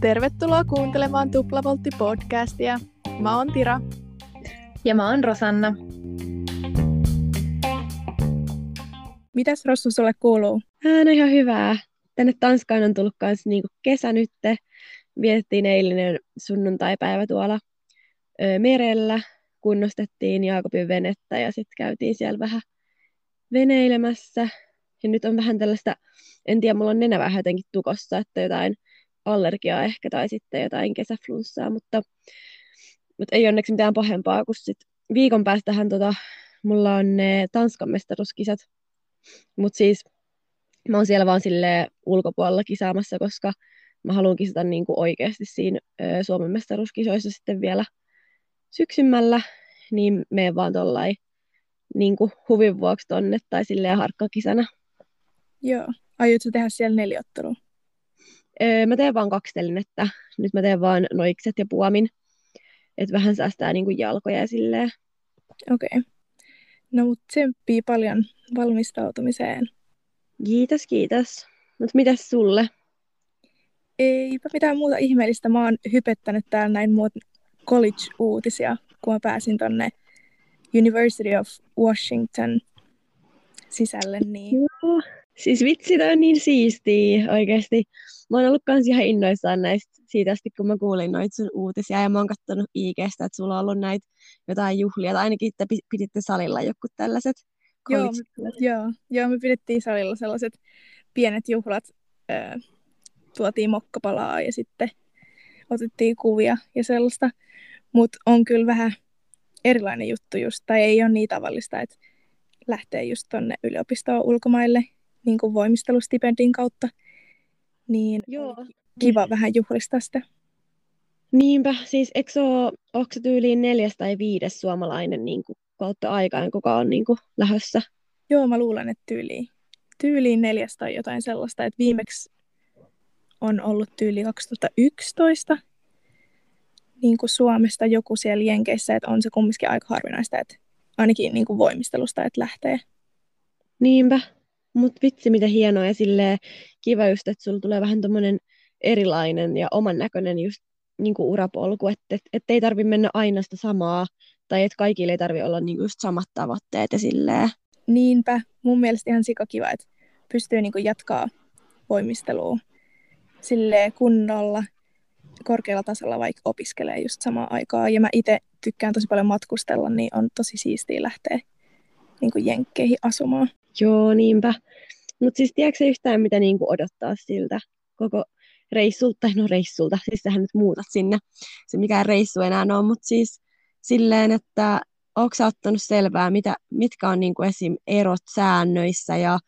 Tervetuloa kuuntelemaan Tuplavoltti-podcastia. Mä oon Tira. Ja mä oon Rosanna. Mitäs Rossu sulle kuuluu? Ää, no ihan hyvää. Tänne Tanskaan on tullut kans niinku kesä nytte. Vietettiin eilinen sunnuntaipäivä tuolla ö, merellä. Kunnostettiin Jaakobin venettä ja sitten käytiin siellä vähän veneilemässä. Ja nyt on vähän tällaista, en tiedä, mulla on nenä vähän jotenkin tukossa, että jotain allergiaa ehkä tai sitten jotain kesäflunssaa, mutta, mutta ei onneksi mitään pahempaa, kun sit viikon päästähän tota, mulla on ne Tanskan mestaruuskisat, mutta siis mä oon siellä vaan sille ulkopuolella kisaamassa, koska mä haluan kisata niinku oikeasti siinä ö, Suomen mestaruuskisoissa sitten vielä syksymällä, niin menen vaan tollain niinku huvin vuoksi tonne tai silleen harkkakisana. Joo. Aiotko tehdä siellä neliottelua? Öö, mä teen vaan kaksi telinettä. Nyt mä teen vaan noikset ja puomin. Että vähän säästää niinku jalkoja ja silleen. Okei. Okay. No mut tsemppii paljon valmistautumiseen. Kiitos, kiitos. Mut mitäs sulle? Eipä mitään muuta ihmeellistä. Mä oon hypettänyt täällä näin muut college-uutisia, kun mä pääsin tonne University of Washington sisälle. Niin... Joo. Siis vitsi, toi on niin siistiä oikeasti. Mä oon ollut kans ihan innoissaan näistä siitä asti, kun mä kuulin noita sun uutisia ja mä oon kattonut IGstä, että sulla on ollut näitä jotain juhlia, tai ainakin että piditte salilla joku tällaiset joo, me, joo, joo, me pidettiin salilla sellaiset pienet juhlat, äh, tuotiin mokkapalaa ja sitten otettiin kuvia ja sellaista, mutta on kyllä vähän erilainen juttu just, tai ei ole niin tavallista, että lähtee just tonne yliopistoon ulkomaille niin kuin voimistelustipendin kautta, niin Joo. kiva niin. vähän juhlistaa sitä. Niinpä, siis eikö ole, onko se tyyliin neljäs tai viides suomalainen niin kuin, kautta aikaan, kuka on niin kuin, lähössä? Joo, mä luulen, että tyyliin, tyyliin neljäs tai jotain sellaista, että viimeksi on ollut tyyli 2011 niin kuin Suomesta joku siellä Jenkeissä, että on se kumminkin aika harvinaista, että ainakin niin kuin voimistelusta, että lähtee. Niinpä, mutta vitsi mitä hienoa ja silleen kiva just, että sulla tulee vähän tommonen erilainen ja oman näköinen just niin kuin urapolku, että et, et ei tarvi mennä aina sitä samaa, tai että kaikille ei tarvi olla niin just samat tavoitteet ja silleen. Niinpä, mun mielestä ihan sikakiva, että pystyy niin kuin jatkaa voimistelua silleen kunnolla korkealla tasolla, vaikka opiskelee just samaan aikaan. Ja mä itse tykkään tosi paljon matkustella, niin on tosi siistiä lähteä niin kuin jenkkeihin asumaan. Joo, niinpä. Mutta siis tiedätkö yhtään, mitä niinku odottaa siltä koko reissulta, no reissulta, siis sähän nyt muutat sinne, se mikään reissu enää on, mutta siis silleen, että onko sä ottanut selvää, mitä, mitkä on niinku esim. erot säännöissä ja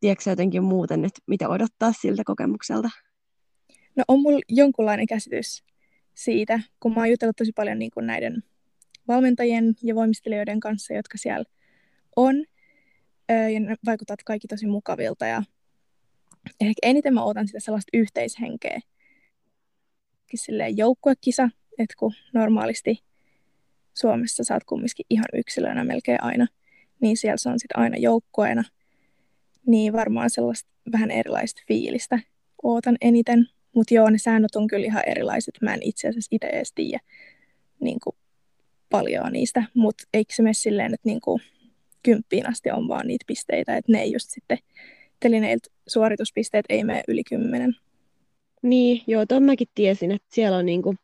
tiedätkö jotenkin muuten, että mitä odottaa siltä kokemukselta? No on mulla jonkunlainen käsitys siitä, kun mä oon jutellut tosi paljon niin kuin näiden valmentajien ja voimistelijoiden kanssa, jotka siellä on, ja ne vaikuttavat kaikki tosi mukavilta ja ehkä eniten mä otan sitä sellaista yhteishenkeä. Silleen joukkuekisa, että kun normaalisti Suomessa oot kumminkin ihan yksilönä melkein aina, niin siellä se on sitten aina joukkueena. Niin varmaan sellaista vähän erilaista fiilistä ootan eniten. Mutta joo, ne säännöt on kyllä ihan erilaiset. Mä en itse asiassa itse edes tiedä niin paljon niistä. Mutta eikö se mene silleen, että niin kuin, kymppiin asti on vaan niitä pisteitä, että ne ei just sitten telineiltä suorituspisteet ei mene yli kymmenen. Niin, joo, ton mäkin tiesin, että siellä on niinku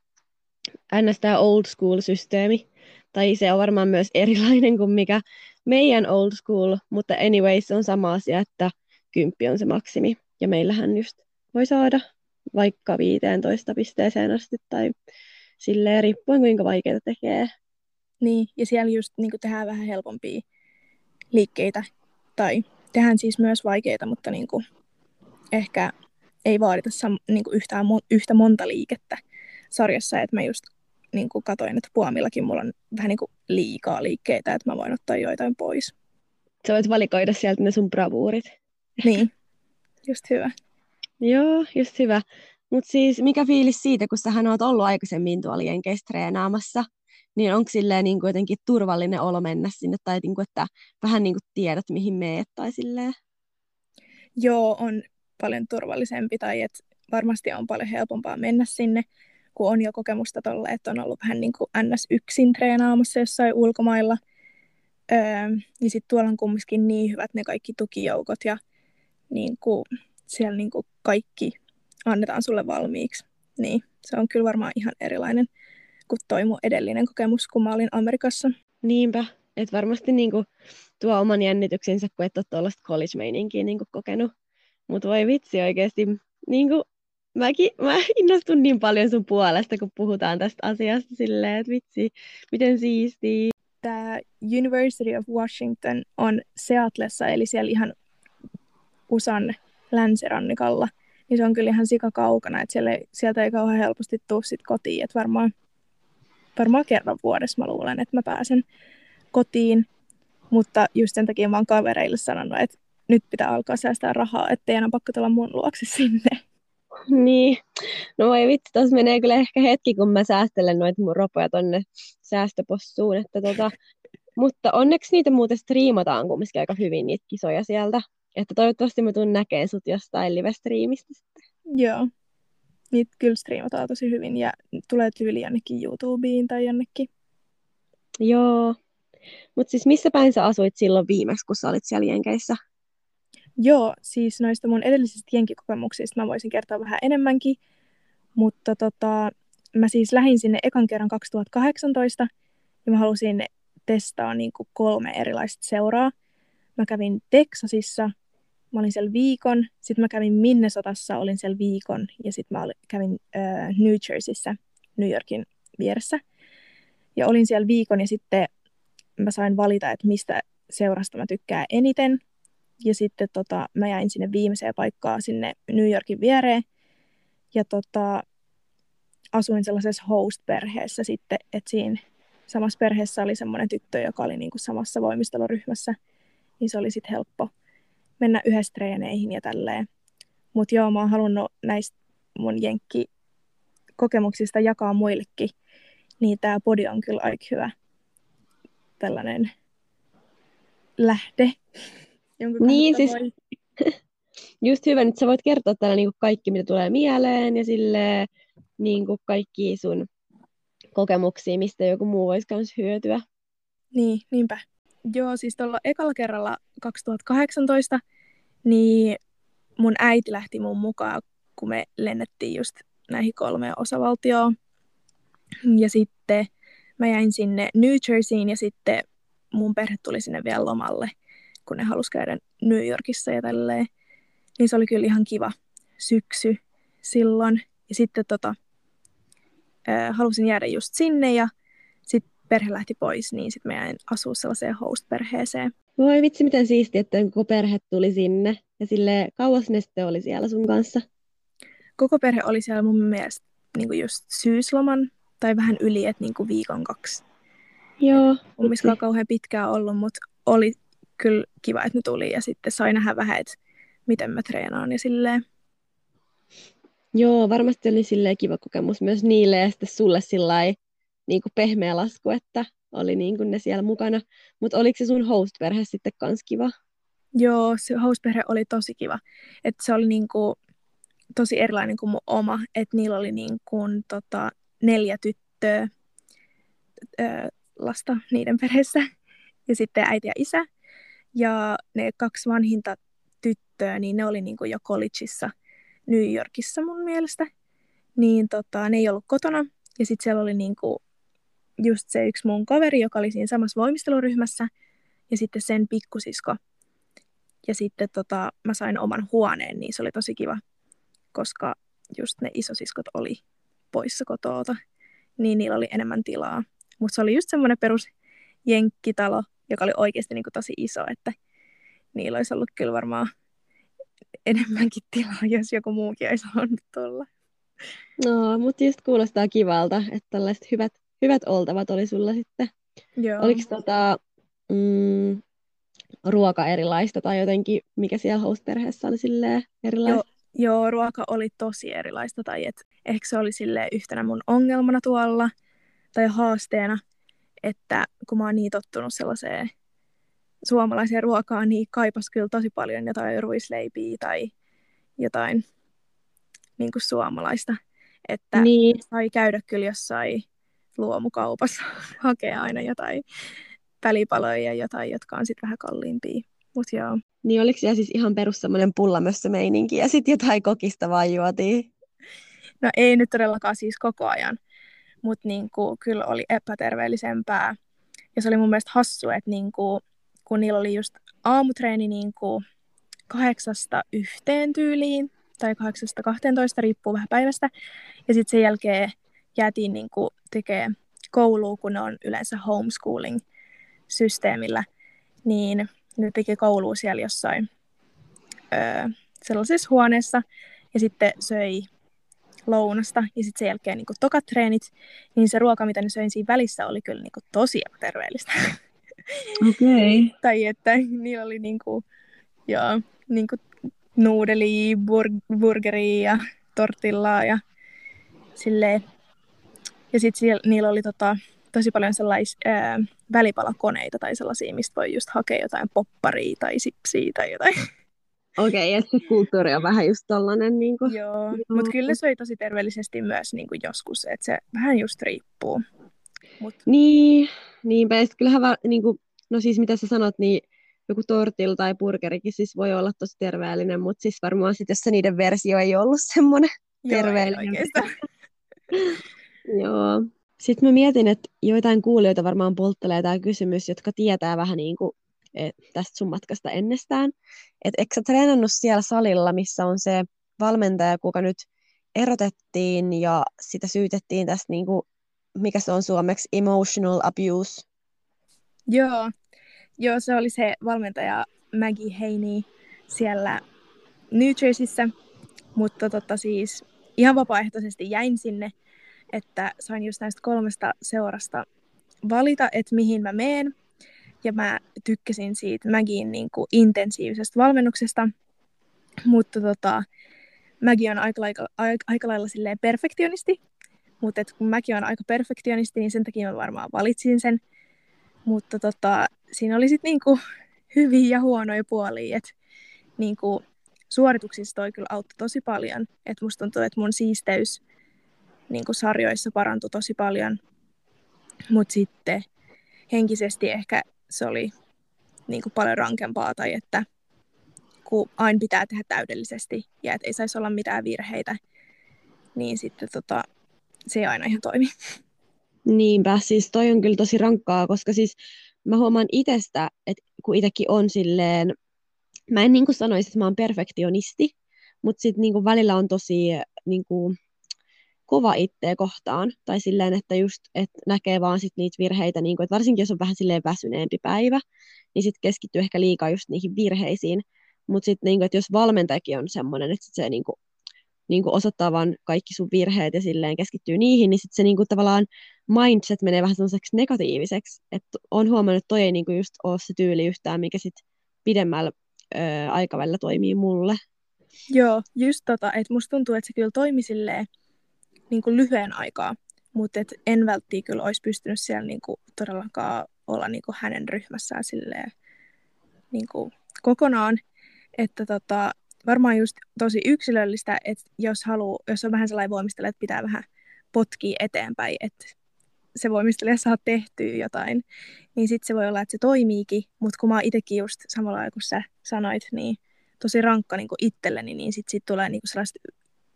ns. tämä old school-systeemi, tai se on varmaan myös erilainen kuin mikä meidän old school, mutta anyway, se on sama asia, että kymppi on se maksimi, ja meillähän just voi saada vaikka 15 pisteeseen asti, tai silleen riippuen kuinka vaikeita tekee. Niin, ja siellä just niin tehdään vähän helpompia liikkeitä tai tehdään siis myös vaikeita, mutta niin kuin ehkä ei vaadita sam- niin kuin yhtään mo- yhtä monta liikettä sarjassa, että mä just niin kuin katoin, että puomillakin mulla on vähän niin kuin liikaa liikkeitä, että mä voin ottaa joitain pois. Sä voit valikoida sieltä ne sun bravuurit. Niin, just hyvä. Joo, just hyvä. Mutta siis mikä fiilis siitä, kun sähän oot ollut aikaisemmin tuolla Jenkeissä treenaamassa, niin onko silleen niin kuin jotenkin turvallinen olo mennä sinne, tai niin kuin, että vähän niin kuin tiedät, mihin meet, tai silleen? Joo, on paljon turvallisempi tai että varmasti on paljon helpompaa mennä sinne, kun on jo kokemusta tolle, että on ollut vähän niin kuin ns. yksin treenaamassa jossain ulkomailla. Öö, ja sitten tuolla on kumminkin niin hyvät ne kaikki tukijoukot ja niin kuin, siellä niin kuin kaikki annetaan sulle valmiiksi. Niin, se on kyllä varmaan ihan erilainen kuin toi mun edellinen kokemus, kun mä olin Amerikassa. Niinpä, että varmasti niinku tuo oman jännityksensä, kun et ole tuollaista college-meininkiä niinku kokenut. Mutta voi vitsi oikeasti, niinku, mäkin, mä innostun niin paljon sun puolesta, kun puhutaan tästä asiasta silleen, että vitsi, miten siistiä. Tämä University of Washington on Seatlessa, eli siellä ihan USAn länsirannikolla. Niin se on kyllä ihan sika kaukana, että siellä sieltä ei kauhean helposti tuu sit kotiin. Että varmaan, varmaan kerran vuodessa mä luulen, että mä pääsen kotiin. Mutta just sen takia mä oon kavereille sanonut, että nyt pitää alkaa säästää rahaa, ettei enää pakko tulla mun luokse sinne. Niin, no voi vitsi, tuossa menee kyllä ehkä hetki, kun mä säästelen noita mun ropoja tonne säästöpossuun, että tota, mutta onneksi niitä muuten striimataan kumminkin aika hyvin niitä kisoja sieltä, että toivottavasti mä tuun näkeen sut jostain live-striimistä sitten. Joo, niitä kyllä striimataan tosi hyvin ja tulee tyyli jonnekin YouTubeen tai jonnekin. Joo, mutta siis missä päin sä asuit silloin viimeksi, kun sä olit siellä Jenkeissä? Joo, siis noista mun edellisistä jenkikokemuksista mä voisin kertoa vähän enemmänkin, mutta tota, mä siis lähdin sinne ekan kerran 2018 ja mä halusin testaa niin kuin kolme erilaista seuraa. Mä kävin Texasissa, mä olin siellä viikon, sitten mä kävin Minnesotassa, olin siellä viikon ja sitten mä kävin äh, New Jerseyssä, New Yorkin vieressä. Ja olin siellä viikon ja sitten mä sain valita, että mistä seurasta mä tykkään eniten. Ja sitten tota, mä jäin sinne viimeiseen paikkaan sinne New Yorkin viereen. Ja tota, asuin sellaisessa host-perheessä sitten, että siinä samassa perheessä oli semmoinen tyttö, joka oli niinku samassa voimisteluryhmässä. Niin se oli sitten helppo mennä yhdessä treeneihin ja tälleen. Mutta joo, mä oon halunnut näistä mun jenkki kokemuksista jakaa muillekin. Niin tämä podi on kyllä aika hyvä tällainen lähde. niin, siis voi... just hyvä, että sä voit kertoa täällä niin kaikki, mitä tulee mieleen ja sille niin kaikki sun kokemuksia, mistä joku muu voisi myös hyötyä. Niin, niinpä. Joo, siis tuolla ekalla kerralla 2018, niin mun äiti lähti mun mukaan, kun me lennettiin just näihin kolmeen osavaltioon. Ja sitten mä jäin sinne New Jerseyin ja sitten mun perhe tuli sinne vielä lomalle, kun ne halusi käydä New Yorkissa ja tälleen. Niin se oli kyllä ihan kiva syksy silloin. Ja sitten tota, halusin jäädä just sinne ja perhe lähti pois, niin sitten mä jäin asua sellaiseen host-perheeseen. Voi vitsi, miten siistiä, että koko perhe tuli sinne. Ja sille kauas ne sitten oli siellä sun kanssa? Koko perhe oli siellä mun mielestä niin just syysloman tai vähän yli, että niinku viikon kaksi. Joo. Kumminkaan kauhean pitkään ollut, mutta oli kyllä kiva, että ne tuli ja sitten sai nähdä vähän, että miten mä treenaan ja silleen. Joo, varmasti oli silleen kiva kokemus myös niille ja sitten sulle sillä niin kuin pehmeä lasku, että oli niin kuin ne siellä mukana. Mutta oliko se sun host-perhe sitten kans kiva? Joo, se host-perhe oli tosi kiva. Että se oli niin kuin tosi erilainen kuin mun oma. Että niillä oli niin kuin, tota, neljä tyttöä, ö, lasta niiden perheessä, ja sitten äiti ja isä. Ja ne kaksi vanhinta tyttöä, niin ne oli niin kuin jo collegeissa New Yorkissa mun mielestä. Niin tota, ne ei ollut kotona. Ja sitten siellä oli niin kuin just se yksi mun kaveri, joka oli siinä samassa voimisteluryhmässä. Ja sitten sen pikkusisko. Ja sitten tota, mä sain oman huoneen, niin se oli tosi kiva, koska just ne isosiskot oli poissa kotoota, niin niillä oli enemmän tilaa. Mutta se oli just semmoinen perus jenkkitalo, joka oli oikeasti niin kuin tosi iso, että niillä olisi ollut kyllä varmaan enemmänkin tilaa, jos joku muukin olisi halunnut tulla. No, mutta just kuulostaa kivalta, että tällaiset hyvät, hyvät oltavat oli sulla sitten. Joo. Oliko tota, mm, ruoka erilaista tai jotenkin, mikä siellä host-perheessä oli silleen erilaista? Joo, joo, ruoka oli tosi erilaista tai et ehkä se oli sille yhtenä mun ongelmana tuolla tai haasteena, että kun mä oon niin tottunut sellaiseen suomalaiseen ruokaan, niin kaipas kyllä tosi paljon jotain ruisleipiä tai jotain niin kuin suomalaista. Että Niin. sai käydä kyllä jossain luomukaupassa hakea aina jotain välipaloja ja jotain, jotka on sitten vähän kalliimpia. Mut joo. Niin oliko siellä siis ihan perus semmoinen pullamössö meininki ja sitten jotain kokista vaan juotiin? No ei nyt todellakaan siis koko ajan, mutta niinku, kyllä oli epäterveellisempää. Ja se oli mun mielestä hassu, että niinku, kun niillä oli just aamutreeni niinku kahdeksasta yhteen tyyliin, tai kahdeksasta 12, riippuu vähän päivästä. Ja sitten sen jälkeen jäätiin niinku tekee kouluun, kun ne on yleensä homeschooling-systeemillä, niin ne teki koulua siellä jossain öö, sellaisessa huoneessa, ja sitten söi lounasta, ja sitten sen jälkeen niin tokat treenit, niin se ruoka, mitä ne söin siinä välissä, oli kyllä niin kuin, tosi epäterveellistä. Okei. Okay. tai että niillä oli niin kuin, joo, niin kuin nuudelia, bur- burgeria ja tortillaa ja silleen. Ja sitten niillä oli tota, tosi paljon sellaisia ää, välipalakoneita tai sellaisia, mistä voi just hakea jotain popparia tai sipsiä tai jotain. Okei, okay, että kulttuuri on vähän just tollanen. Niin kuin. Joo, mutta kyllä söi tosi terveellisesti myös niin kuin joskus, että se vähän just riippuu. Mut. Niin, niinpä. Ja kyllähän, va, niin kuin, no siis mitä sä sanot, niin joku tortil tai burgerikin siis voi olla tosi terveellinen, mutta siis varmaan sitten, jos se niiden versio ei ollut semmoinen terveellinen. Joo. Sitten mä mietin, että joitain kuulijoita varmaan polttelee tämä kysymys, jotka tietää vähän niin kuin et, tästä sun matkasta ennestään. Että eikö sä treenannut siellä salilla, missä on se valmentaja, kuka nyt erotettiin ja sitä syytettiin tästä, niin kuin, mikä se on suomeksi, emotional abuse? Joo, Joo, se oli se valmentaja Maggie Haney siellä New Jerseyssä, mutta tota siis ihan vapaaehtoisesti jäin sinne, että sain just näistä kolmesta seurasta valita, että mihin mä meen. Ja mä tykkäsin siitä Magin niin kuin intensiivisestä valmennuksesta, mutta tota, Maggie on aika, aika, aika, lailla silleen perfektionisti, mutta kun mäkin on aika perfektionisti, niin sen takia mä varmaan valitsin sen. Mutta tota, siinä oli sitten niinku hyviä ja huonoja puolia. Et niinku, suorituksissa toi kyllä auttoi tosi paljon. Et musta tuntuu, että mun siisteys niinku sarjoissa parantui tosi paljon. Mutta sitten henkisesti ehkä se oli niinku paljon rankempaa tai että kun aina pitää tehdä täydellisesti ja että ei saisi olla mitään virheitä, niin sitten tota, se ei aina ihan toimi. Niinpä, siis toi on kyllä tosi rankkaa, koska siis mä huomaan itsestä, että kun itsekin on silleen, mä en niin kuin sanoisi, että mä oon perfektionisti, mutta sitten niin välillä on tosi niin kuin, kova itteä kohtaan, tai silleen, että just, että näkee vaan sit niitä virheitä, niin kuin, että varsinkin jos on vähän silleen väsyneempi päivä, niin sitten keskittyy ehkä liikaa just niihin virheisiin, mutta sitten, niin jos valmentajakin on semmoinen, että sit se niin kuin, niin kuin osoittaa vaan kaikki sun virheet ja silleen keskittyy niihin, niin sitten se niin kuin, tavallaan mindset menee vähän sellaiseksi negatiiviseksi. Että on huomannut, että toi ei niin just ole se tyyli yhtään, mikä sitten pidemmällä ö, aikavälillä toimii mulle. Joo, just tota, että musta tuntuu, että se kyllä toimi silleen niin kuin lyhyen aikaa, mutta et en välttii kyllä olisi pystynyt siellä niin kuin todellakaan olla niin kuin hänen ryhmässään silleen niin kuin kokonaan. Että tota, varmaan just tosi yksilöllistä, että jos, haluu, jos on vähän sellainen voimistella, että pitää vähän potkia eteenpäin, että se voimistelija saa tehtyä jotain, niin sitten se voi olla, että se toimiikin, mutta kun mä itsekin just samalla kuin sä sanoit, niin tosi rankka niin itselleni, niin sitten sit tulee niin sellaista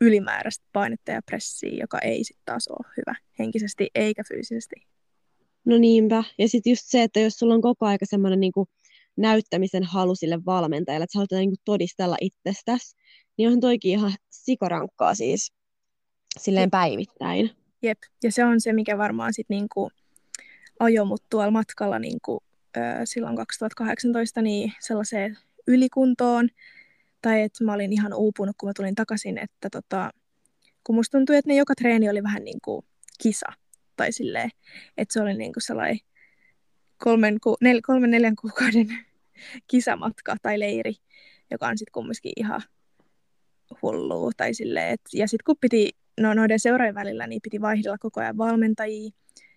ylimääräistä painetta ja pressiä, joka ei sitten taas ole hyvä henkisesti eikä fyysisesti. No niinpä. Ja sitten just se, että jos sulla on koko aika semmoinen niin näyttämisen halu sille valmentajalle, että sä haluat niin todistella itsestäsi, niin onhan toikin ihan sikorankkaa siis silleen Jep. päivittäin. Jep, ja se on se, mikä varmaan sitten niinku ajoi mut tuolla matkalla niinku, ö, silloin 2018 niin sellaiseen ylikuntoon, tai että mä olin ihan uupunut, kun mä tulin takaisin, että tota, kun musta tuntui, että ne joka treeni oli vähän niin kuin kisa, tai silleen, että se oli niin kuin sellainen kolmen, ku, nel, kolmen neljän kuukauden kisamatka tai leiri, joka on sitten kumminkin ihan hullua. Tai silleen, et, ja sitten kun piti, no noiden seurojen välillä, niin piti vaihdella koko ajan valmentajia,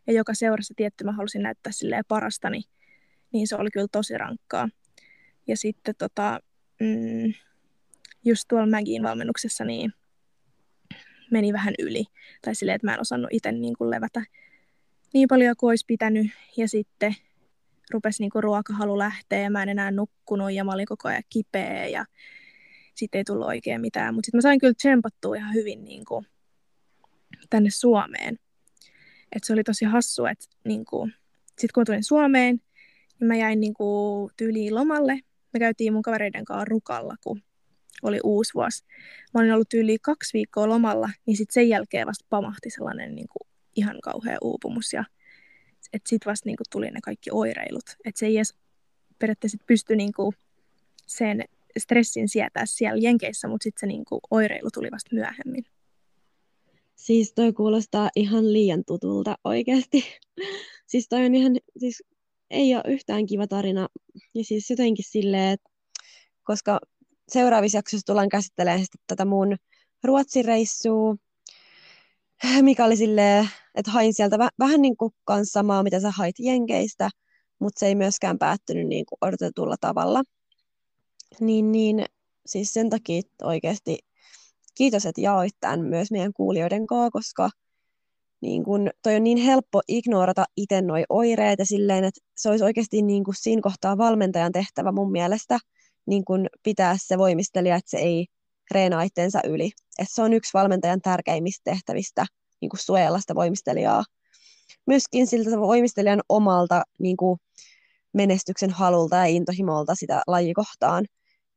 ja joka seurassa tietty mä halusin näyttää silleen parastani, niin se oli kyllä tosi rankkaa. Ja sitten tota, mm, just tuolla Mägiin valmennuksessa niin meni vähän yli. Tai silleen, että mä en osannut itse niin kuin levätä niin paljon kuin olisi pitänyt. Ja sitten rupesi niin kuin ruokahalu lähteä ja mä en enää nukkunut ja mä olin koko ajan kipeä ja sitten ei tullut oikein mitään. Mutta sitten mä sain kyllä tsempattua ihan hyvin niin kuin tänne Suomeen. Et se oli tosi hassu, että niin kuin, sitten kun tulin Suomeen, niin mä jäin niin kuin, tyyliin lomalle. Me käytiin mun kavereiden kanssa rukalla, kun oli uusi vuosi. Mä olin ollut yli kaksi viikkoa lomalla, niin sitten sen jälkeen vasta pamahti sellainen niin kuin, ihan kauhea uupumus. Ja että sitten vasta niin kuin, tuli ne kaikki oireilut. Että se ei edes periaatteessa pysty niin kuin, sen stressin sietää siellä Jenkeissä, mutta sitten se niin kuin, oireilu tuli vasta myöhemmin. Siis toi kuulostaa ihan liian tutulta oikeasti. siis toi on ihan, siis ei ole yhtään kiva tarina. Ja siis jotenkin silleen, että koska seuraavissa jaksoissa tullaan käsittelemään sitten tätä mun Ruotsin reissua, mikä oli silleen, että hain sieltä väh- vähän niin kuin samaa, mitä sä hait Jenkeistä, mutta se ei myöskään päättynyt niin kuin odotetulla tavalla. Niin, niin siis sen takia oikeasti kiitos, että jaoit tämän myös meidän kuulijoiden kanssa, koska niin kun, toi on niin helppo ignorata itse noi oireet ja silleen, että se olisi oikeasti niin kun siinä kohtaa valmentajan tehtävä mun mielestä niin kun pitää se voimistelija, että se ei reenaa itteensä yli. Et se on yksi valmentajan tärkeimmistä tehtävistä niin kun suojella sitä voimistelijaa. Myöskin siltä voimistelijan omalta niin kun menestyksen halulta ja intohimolta sitä lajikohtaan.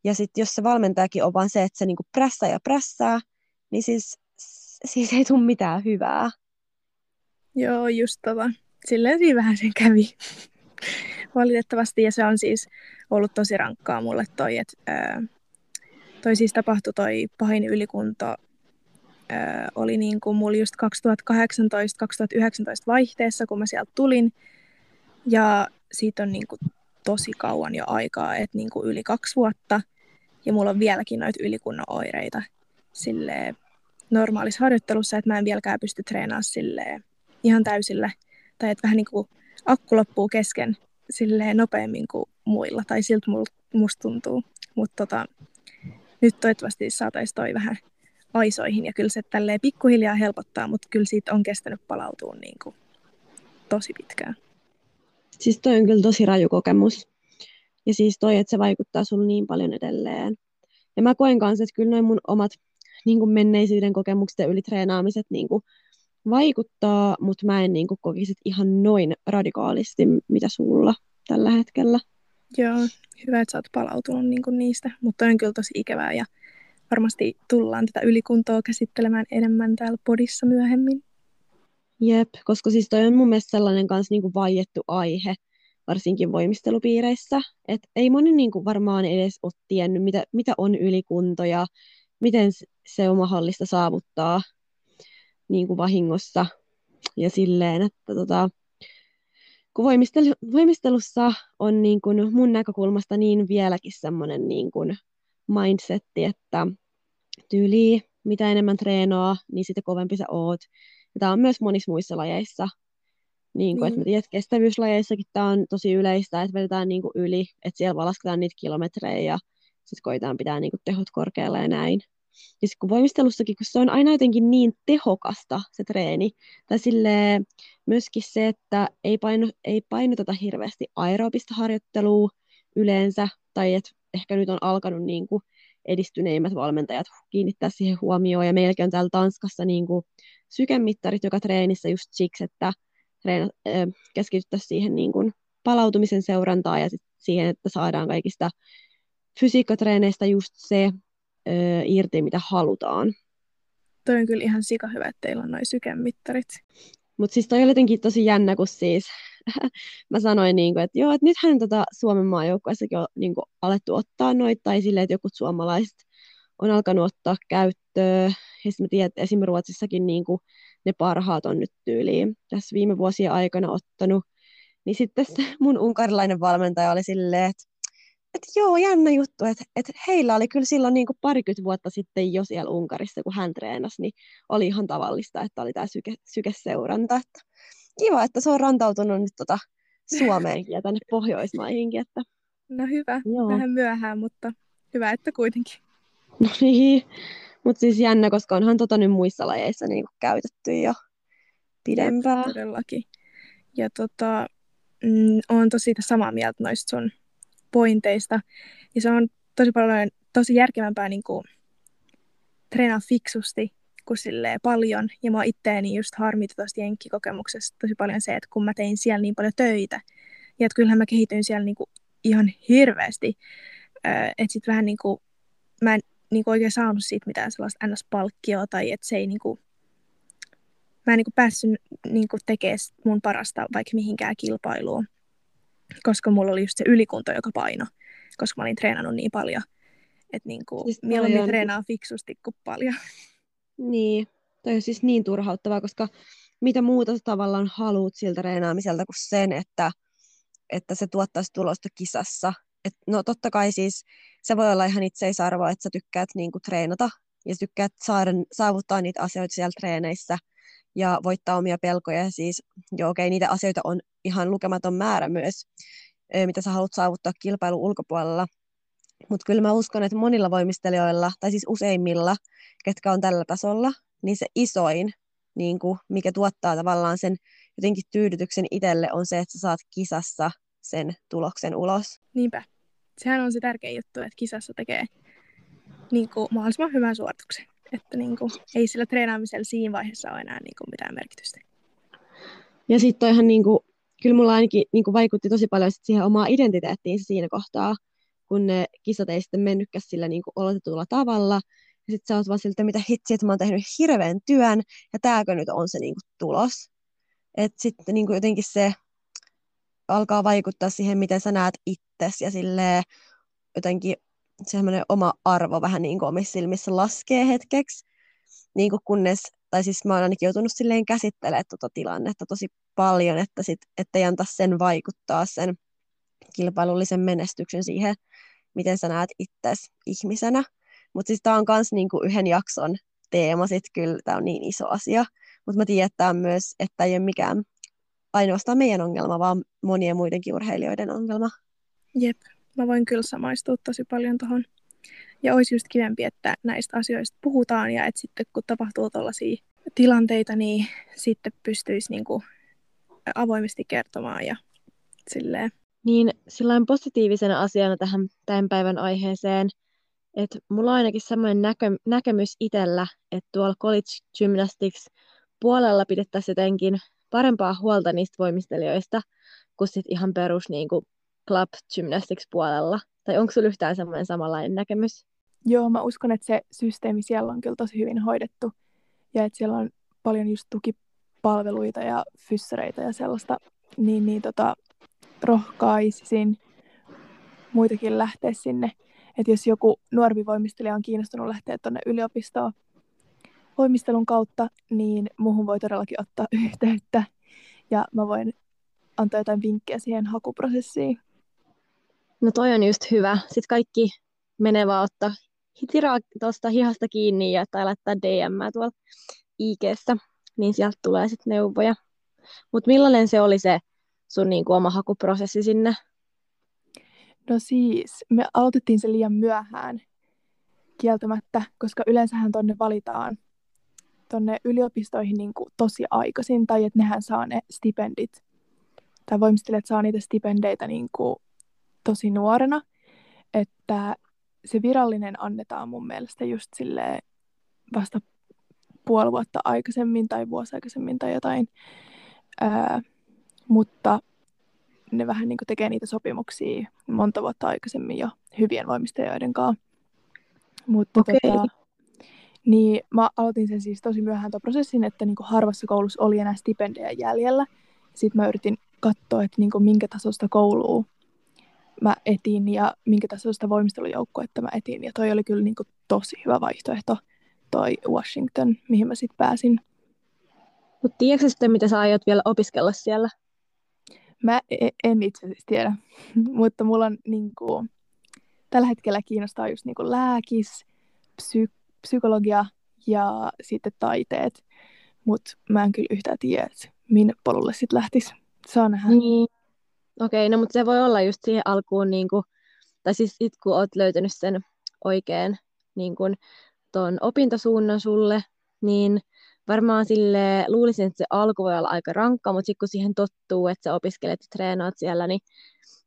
Ja sitten jos se valmentajakin on vaan se, että se niinku prässää ja prässää, niin siis, siis ei tule mitään hyvää. Joo, just tota. Silleen siinä vähän sen kävi. Valitettavasti, ja se on siis ollut tosi rankkaa mulle toi, että toi siis tapahtui toi pahin ylikunto ää, oli niin kuin mulla just 2018-2019 vaihteessa, kun mä sieltä tulin. Ja siitä on niin kuin tosi kauan jo aikaa, että niin kuin yli kaksi vuotta – ja mulla on vieläkin noita ylikunnon oireita sille normaalissa harjoittelussa, että mä en vieläkään pysty treenaamaan sille ihan täysille. Tai että vähän niin kuin akku loppuu kesken silleen nopeammin kuin muilla, tai siltä musta tuntuu. Mutta tota, nyt toivottavasti saataisiin toi vähän aisoihin, ja kyllä se tälleen pikkuhiljaa helpottaa, mutta kyllä siitä on kestänyt palautua niin kuin tosi pitkään. Siis toi on kyllä tosi raju kokemus. Ja siis toi, että se vaikuttaa sulle niin paljon edelleen. Ja mä koen kanssa, että kyllä noin mun omat niin kuin menneisyyden kokemukset ja ylitreenaamiset niin kuin vaikuttaa, mutta mä en niin kuin kokisi ihan noin radikaalisti, mitä sulla tällä hetkellä. Joo, hyvä, että sä oot palautunut niin kuin niistä, mutta on kyllä tosi ikävää ja varmasti tullaan tätä ylikuntoa käsittelemään enemmän täällä podissa myöhemmin. Jep, koska siis toi on mun mielestä sellainen kanssa niin kuin vaiettu aihe, varsinkin voimistelupiireissä. Et ei moni niin kuin varmaan edes ole tiennyt, mitä, mitä on ylikunto ja miten se on mahdollista saavuttaa niin kuin vahingossa. Ja silleen, että tota, kun voimistelu, voimistelussa on niin kuin mun näkökulmasta niin vieläkin semmoinen niin kuin mindsetti, että tyyli mitä enemmän treenaa, niin sitä kovempi sä oot. Ja tämä on myös monissa muissa lajeissa niin kuin, mm. että että kestävyyslajeissakin tämä on tosi yleistä, että vedetään niin kuin yli, että siellä vaan lasketaan niitä kilometrejä ja sitten koitetaan pitää niin kuin tehot korkealla ja näin. Ja sitten kun voimistelussakin, kun se on aina jotenkin niin tehokasta se treeni, tai sille myöskin se, että ei, paino, ei painoteta hirveästi aerobista harjoittelua yleensä, tai että ehkä nyt on alkanut niin kuin edistyneimmät valmentajat kiinnittää siihen huomioon, ja meilläkin on täällä Tanskassa niin kuin sykemittarit joka treenissä just siksi, että treena, keskityttäisiin siihen niin kuin palautumisen seurantaan ja sit siihen, että saadaan kaikista fysiikkatreeneistä just se ö, irti, mitä halutaan. Toi on kyllä ihan sika hyvä, että teillä on noin sykemittarit. Mutta siis toi oli jotenkin tosi jännä, kun siis mä sanoin, niin kuin, että joo, että nythän tota Suomen maajoukkueessakin on niin kuin, alettu ottaa noita, tai silleen, että joku suomalaiset on alkanut ottaa käyttöön. Ja sitten mä tiedän, että esimerkiksi Ruotsissakin niin kuin, ne parhaat on nyt tyyliin tässä viime vuosien aikana ottanut. Niin sitten mun unkarilainen valmentaja oli silleen, että että joo, jännä juttu, että, että heillä oli kyllä silloin niin kuin parikymmentä vuotta sitten jo siellä Unkarissa, kun hän treenasi, niin oli ihan tavallista, että oli tämä syke, sykeseuranta. Että kiva, että se on rantautunut nyt tota Suomeenkin ja tänne Pohjoismaihinkin. Että... No hyvä, joo. vähän myöhään, mutta hyvä, että kuitenkin. No niin, mutta siis jännä, koska onhan tota nyt muissa lajeissa niinku käytetty jo pidempään. Jep, todellakin. Ja tota, mm, on tosi samaa mieltä noista sun pointeista. Ja se on tosi paljon, tosi järkevämpää niin kuin, treenaa fiksusti kuin silleen paljon. Ja mua itteeni just harmita tuosta jenkkikokemuksesta tosi paljon se, että kun mä tein siellä niin paljon töitä, ja että kyllähän mä kehityin siellä niin kuin, ihan hirveästi. Että sitten vähän niin kuin, mä en niin kuin oikein saanut siitä mitään sellaista ns-palkkioa, tai että se ei niin kuin, mä en niin kuin päässyt niin kuin tekemään mun parasta vaikka mihinkään kilpailuun, koska mulla oli just se ylikunto, joka paino, koska mä olin treenannut niin paljon. Että niin kuin, siis mieluummin on... treenaa fiksusti kuin paljon. Niin, toi on siis niin turhauttavaa, koska mitä muuta sä tavallaan haluat siltä treenaamiselta kuin sen, että, että se tuottaisi tulosta kisassa. Et, no totta kai siis se voi olla ihan itseisarvo, että sä tykkäät niinku treenata ja sä tykkäät saada, saavuttaa niitä asioita siellä treeneissä – ja voittaa omia pelkoja. Siis, joo, okei, niitä asioita on ihan lukematon määrä myös, mitä sä haluat saavuttaa kilpailun ulkopuolella. Mutta kyllä mä uskon, että monilla voimistelijoilla, tai siis useimmilla, ketkä on tällä tasolla, niin se isoin, niin kuin, mikä tuottaa tavallaan sen jotenkin tyydytyksen itselle, on se, että sä saat kisassa sen tuloksen ulos. Niinpä. Sehän on se tärkein juttu, että kisassa tekee niin kuin, mahdollisimman hyvän suorituksen. Että niin kuin, ei sillä treenaamisella siinä vaiheessa ole enää niin kuin mitään merkitystä. Ja sitten toihan niin kuin, kyllä mulla ainakin niin kuin vaikutti tosi paljon sit siihen omaa identiteettiin siinä kohtaa, kun ne kisat ei sitten mennytkään sillä niin kuin oletetulla tavalla. Ja sitten sä oot vaan siltä, mitä hitsi, että mä oon tehnyt hirveän työn, ja tääkö nyt on se niin kuin, tulos. Että sitten niin kuin jotenkin se alkaa vaikuttaa siihen, miten sä näet itsesi, ja silleen jotenkin semmoinen oma arvo vähän niin kuin omissa silmissä laskee hetkeksi, niin kuin kunnes, tai siis mä oon ainakin joutunut silleen käsittelemään tuota tilannetta tosi paljon, että sit, ettei anta sen vaikuttaa sen kilpailullisen menestyksen siihen, miten sä näet itsesi ihmisenä. Mutta siis tämä on myös niinku yhden jakson teema, sit kyllä tämä on niin iso asia. Mutta mä tiedän, että myös, että ei ole mikään ainoastaan meidän ongelma, vaan monien muidenkin urheilijoiden ongelma. Jep mä voin kyllä samaistua tosi paljon tuohon. Ja olisi just kivempi, että näistä asioista puhutaan ja että sitten kun tapahtuu tällaisia tilanteita, niin sitten pystyisi niinku avoimesti kertomaan ja silleen. Niin silloin positiivisena asiana tähän tämän päivän aiheeseen, että mulla on ainakin semmoinen näkö, näkemys itsellä, että tuolla college gymnastics puolella pidettäisiin jotenkin parempaa huolta niistä voimistelijoista, kuin sit ihan perus niin kuin club gymnastics puolella? Tai onko sinulla yhtään semmoinen samanlainen näkemys? Joo, mä uskon, että se systeemi siellä on kyllä tosi hyvin hoidettu. Ja että siellä on paljon just tukipalveluita ja fyssereitä ja sellaista. Niin, niin tota, rohkaisisin muitakin lähteä sinne. Että jos joku nuorvi voimistelija on kiinnostunut lähteä tuonne yliopistoon voimistelun kautta, niin muuhun voi todellakin ottaa yhteyttä. Ja mä voin antaa jotain vinkkejä siihen hakuprosessiin. No toi on just hyvä. Sitten kaikki menee vaan ottaa hitiraa tuosta hihasta kiinni ja tai laittaa DM tuolla ig niin sieltä tulee sitten neuvoja. Mutta millainen se oli se sun niinku oma hakuprosessi sinne? No siis, me aloitettiin se liian myöhään kieltämättä, koska yleensähän tonne valitaan tonne yliopistoihin niin kuin tosi aikaisin, tai että nehän saa ne stipendit, tai voimistelijat saa niitä stipendeitä niin kuin tosi nuorena, että se virallinen annetaan mun mielestä just silleen vasta puoli vuotta aikaisemmin tai vuosi aikaisemmin tai jotain. Ää, mutta ne vähän niin tekee niitä sopimuksia monta vuotta aikaisemmin jo hyvien voimistelijoiden kanssa. Mutta okay. tota, niin mä aloitin sen siis tosi myöhään tuon prosessin, että niin harvassa koulussa oli enää stipendejä jäljellä. Sitten mä yritin katsoa, että niin minkä tasosta koulua mä etin ja minkä tasoista voimistelujoukkuetta mä etin. Ja toi oli kyllä niin kuin tosi hyvä vaihtoehto, toi Washington, mihin mä sitten pääsin. Mutta tiedätkö sitten, mitä sä aiot vielä opiskella siellä? Mä e-, en itse asiassa tiedä, mutta mulla on niin kuin, tällä hetkellä kiinnostaa just niin kuin lääkis, psy- psykologia ja sitten taiteet. Mutta mä en kyllä yhtään tiedä, että minne polulle sitten lähtisi. Saa nähdä. Niin. Okei, no mutta se voi olla just siihen alkuun, niin kuin, tai siis sit kun olet löytänyt sen oikean niin kun, ton opintosuunnan sulle, niin varmaan sille luulisin, että se alku voi olla aika rankka, mutta sitten kun siihen tottuu, että sä opiskelet ja treenaat siellä, niin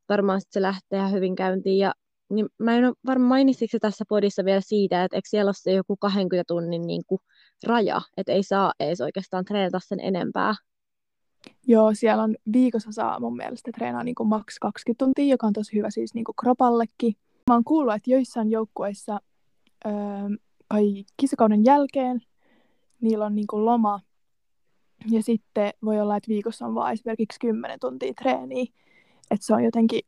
varmaan sit se lähtee ihan hyvin käyntiin. Ja niin mä en varmaan mainitsitko tässä podissa vielä siitä, että eikö siellä ole se joku 20 tunnin niin kuin raja, että ei saa edes oikeastaan treenata sen enempää. Joo, siellä on viikossa saa mun mielestä treenaa niin kuin maks 20 tuntia, joka on tosi hyvä siis niin kuin kropallekin. Mä oon kuullut, että joissain joukkueissa öö, kai kisakauden jälkeen niillä on niin kuin loma ja sitten voi olla, että viikossa on vaan esimerkiksi 10 tuntia treeniä. Että se on jotenkin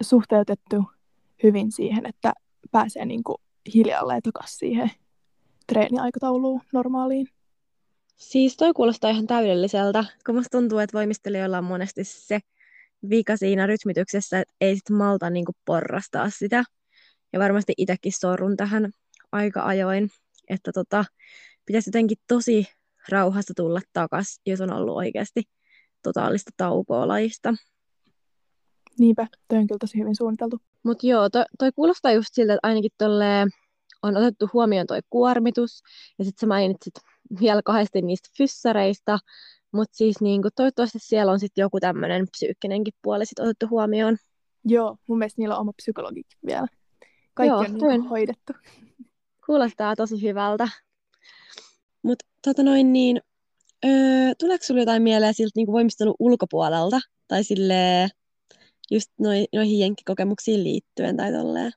suhteutettu hyvin siihen, että pääsee niin kuin hiljalleen takaisin siihen treeniaikatauluun normaaliin. Siis toi kuulostaa ihan täydelliseltä, kun musta tuntuu, että voimistelijoilla on monesti se vika siinä rytmityksessä, että ei sit malta niinku porrastaa sitä. Ja varmasti itsekin sorrun tähän aika ajoin, että tota, pitäisi jotenkin tosi rauhassa tulla takas, jos on ollut oikeasti totaalista taukoa lajista. Niinpä, toi on kyllä tosi hyvin suunniteltu. Mutta joo, toi, toi kuulostaa just siltä, että ainakin tolle on otettu huomioon toi kuormitus, ja sitten sä mainitsit vielä kahdesti niistä fyssareista, mutta siis niinku, toivottavasti siellä on sitten joku tämmöinen psyykkinenkin puoli sit otettu huomioon. Joo, mun mielestä niillä on oma psykologikin vielä. Kaikki Joo, on niinku hoidettu. Kuulostaa tosi hyvältä. Mutta tota noin niin, öö, tuleeko sinulle jotain mieleen siltä niinku voimistelun ulkopuolelta? Tai silleen, just noi, noihin jenkkikokemuksiin liittyen tai tolleen?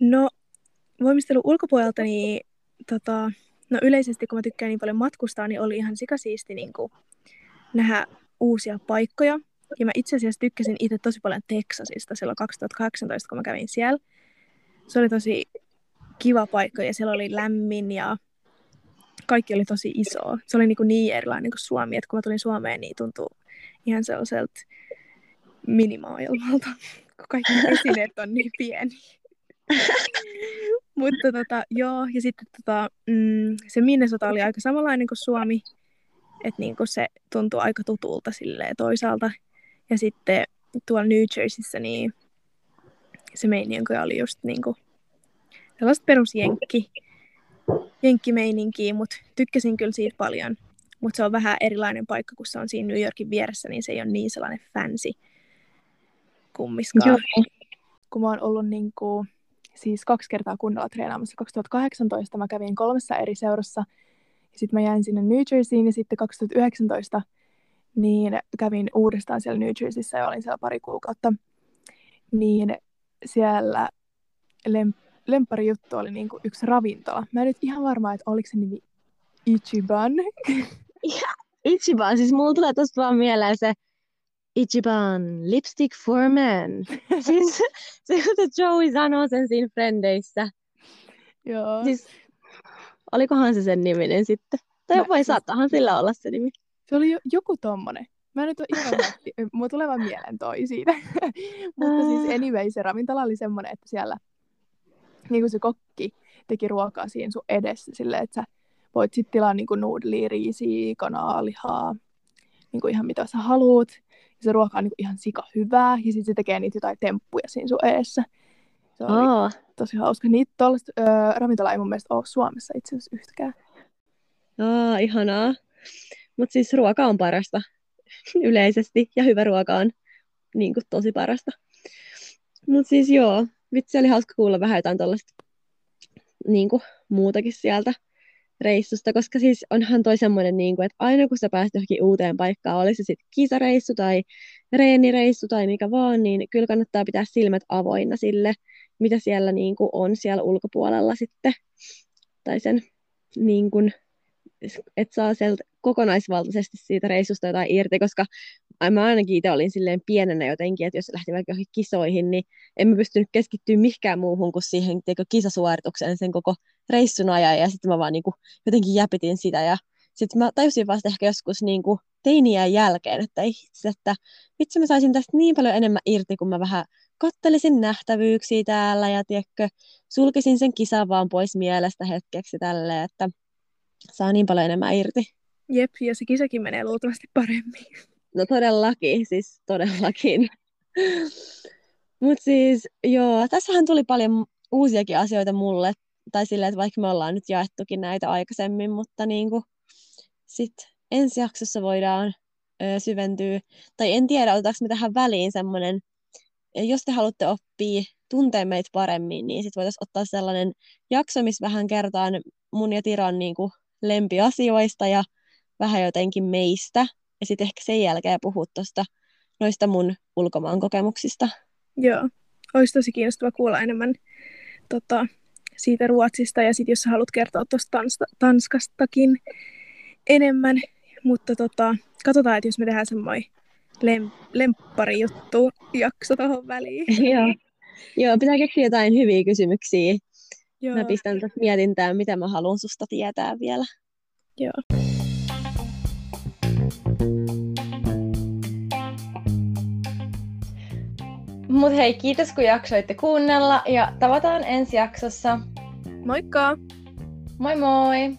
No, voimistelun ulkopuolelta, niin tota, no yleisesti kun mä tykkään niin paljon matkustaa, niin oli ihan sikasiisti niin kuin, nähdä uusia paikkoja. Ja mä itse asiassa tykkäsin itse tosi paljon Texasista silloin 2018, kun mä kävin siellä. Se oli tosi kiva paikka ja siellä oli lämmin ja kaikki oli tosi iso. Se oli niin, kuin niin erilainen kuin Suomi, että kun mä tulin Suomeen, niin tuntui ihan sellaiselta minimaailmalta, kun kaikki esineet on niin pieni. Mutta tota, joo, ja sitten tota, mm, se Minnesota oli aika samanlainen kuin Suomi, että niinku se tuntuu aika tutulta silleen toisaalta. Ja sitten tuolla New Jerseyssä niin se meininki oli just niinku sellaista perusjenkki, jenkkimeininkiä, mutta tykkäsin kyllä siitä paljon. Mutta se on vähän erilainen paikka, kun se on siinä New Yorkin vieressä, niin se ei ole niin sellainen fancy kummiskaan. Joo. Kun mä oon ollut niinku, siis kaksi kertaa kunnolla treenaamassa. 2018 mä kävin kolmessa eri seurassa ja sitten mä jäin sinne New Jerseyin ja sitten 2019 niin kävin uudestaan siellä New Jerseyssä ja olin siellä pari kuukautta. Niin siellä lem- lempari juttu oli niinku yksi ravintola. Mä en nyt ihan varma, että oliko se nimi Ichiban. Ichiban, siis mulla tulee tosta vaan mieleen se Ichiban, lipstick for men. siis se, Joey sanoo sen siinä Frendeissä. Joo. Siis, olikohan se sen niminen sitten? Tai Mä, voi siis... saattahan sillä olla se nimi. Se oli jo, joku tommonen. Mä nyt ole ihan varmasti, mulla tulee vaan mieleen toi siitä. Mutta siis anyway, se ravintola oli semmonen, että siellä niin kuin se kokki teki ruokaa siinä sun edessä silleen, että sä voit sitten tilaa niin nuudlia, riisiä, kanaa, lihaa, niin kuin ihan mitä sä haluut se ruoka on niin ihan sika hyvää, ja sitten se tekee niitä jotain temppuja siinä sun eessä. Se oli oh. tosi hauska. Niitä tuollaista ravintola ei mun mielestä ole Suomessa itse asiassa yhtäkään. Aa, ihanaa. Mutta siis ruoka on parasta yleisesti, ja hyvä ruoka on niin kuin, tosi parasta. Mutta siis joo, vitsi oli hauska kuulla vähän jotain tuollaista niin kuin, muutakin sieltä reissusta, koska siis onhan toi semmoinen, niin kuin, että aina kun sä pääset johonkin uuteen paikkaan, oli se sitten kisareissu tai reenireissu tai mikä vaan, niin kyllä kannattaa pitää silmät avoinna sille, mitä siellä niin kuin, on siellä ulkopuolella sitten. Tai sen, niin kuin, että saa sieltä kokonaisvaltaisesti siitä reissusta jotain irti, koska mä ainakin itse olin silleen pienenä jotenkin, että jos lähti vaikka johonkin kisoihin, niin en mä pystynyt keskittyä mihinkään muuhun kuin siihen teikö, kisasuoritukseen sen koko reissun ajan, ja sitten mä vaan niin kuin, jotenkin jäpitin sitä, ja sitten mä tajusin vasta ehkä joskus niin kuin, teiniän jälkeen, että itse, että vitsi mä saisin tästä niin paljon enemmän irti, kun mä vähän kattelisin nähtävyyksiä täällä, ja tiedätkö, sulkisin sen kisan vaan pois mielestä hetkeksi tälle, että saa niin paljon enemmän irti. Jep, ja se kisakin menee luultavasti paremmin. No todellakin, siis todellakin. Mutta siis joo, tässähän tuli paljon uusiakin asioita mulle, tai silleen, että vaikka me ollaan nyt jaettukin näitä aikaisemmin, mutta niin kuin, sit ensi jaksossa voidaan ö, syventyä, tai en tiedä, otetaanko me tähän väliin semmoinen, jos te haluatte oppia tuntee meitä paremmin, niin sitten voitaisiin ottaa sellainen jakso, missä vähän kertaan mun ja Tiran niin kuin lempiasioista ja vähän jotenkin meistä. Ja sitten ehkä sen jälkeen puhua tuosta noista mun ulkomaan kokemuksista. Joo, olisi tosi kiinnostava kuulla enemmän tota, siitä Ruotsista ja sitten jos sä haluat kertoa tuosta Tans- Tanskastakin enemmän, mutta tota, katsotaan, että jos me tehdään semmoinen lem- lemppari juttu jakso tuohon väliin. Joo. Joo, pitää keksiä jotain hyviä kysymyksiä. Joo. Mä pistän tästä mietintään, mitä mä haluan susta tietää vielä. Joo. Mut hei, kiitos kun jaksoitte kuunnella ja tavataan ensi jaksossa. Moikka! Moi moi!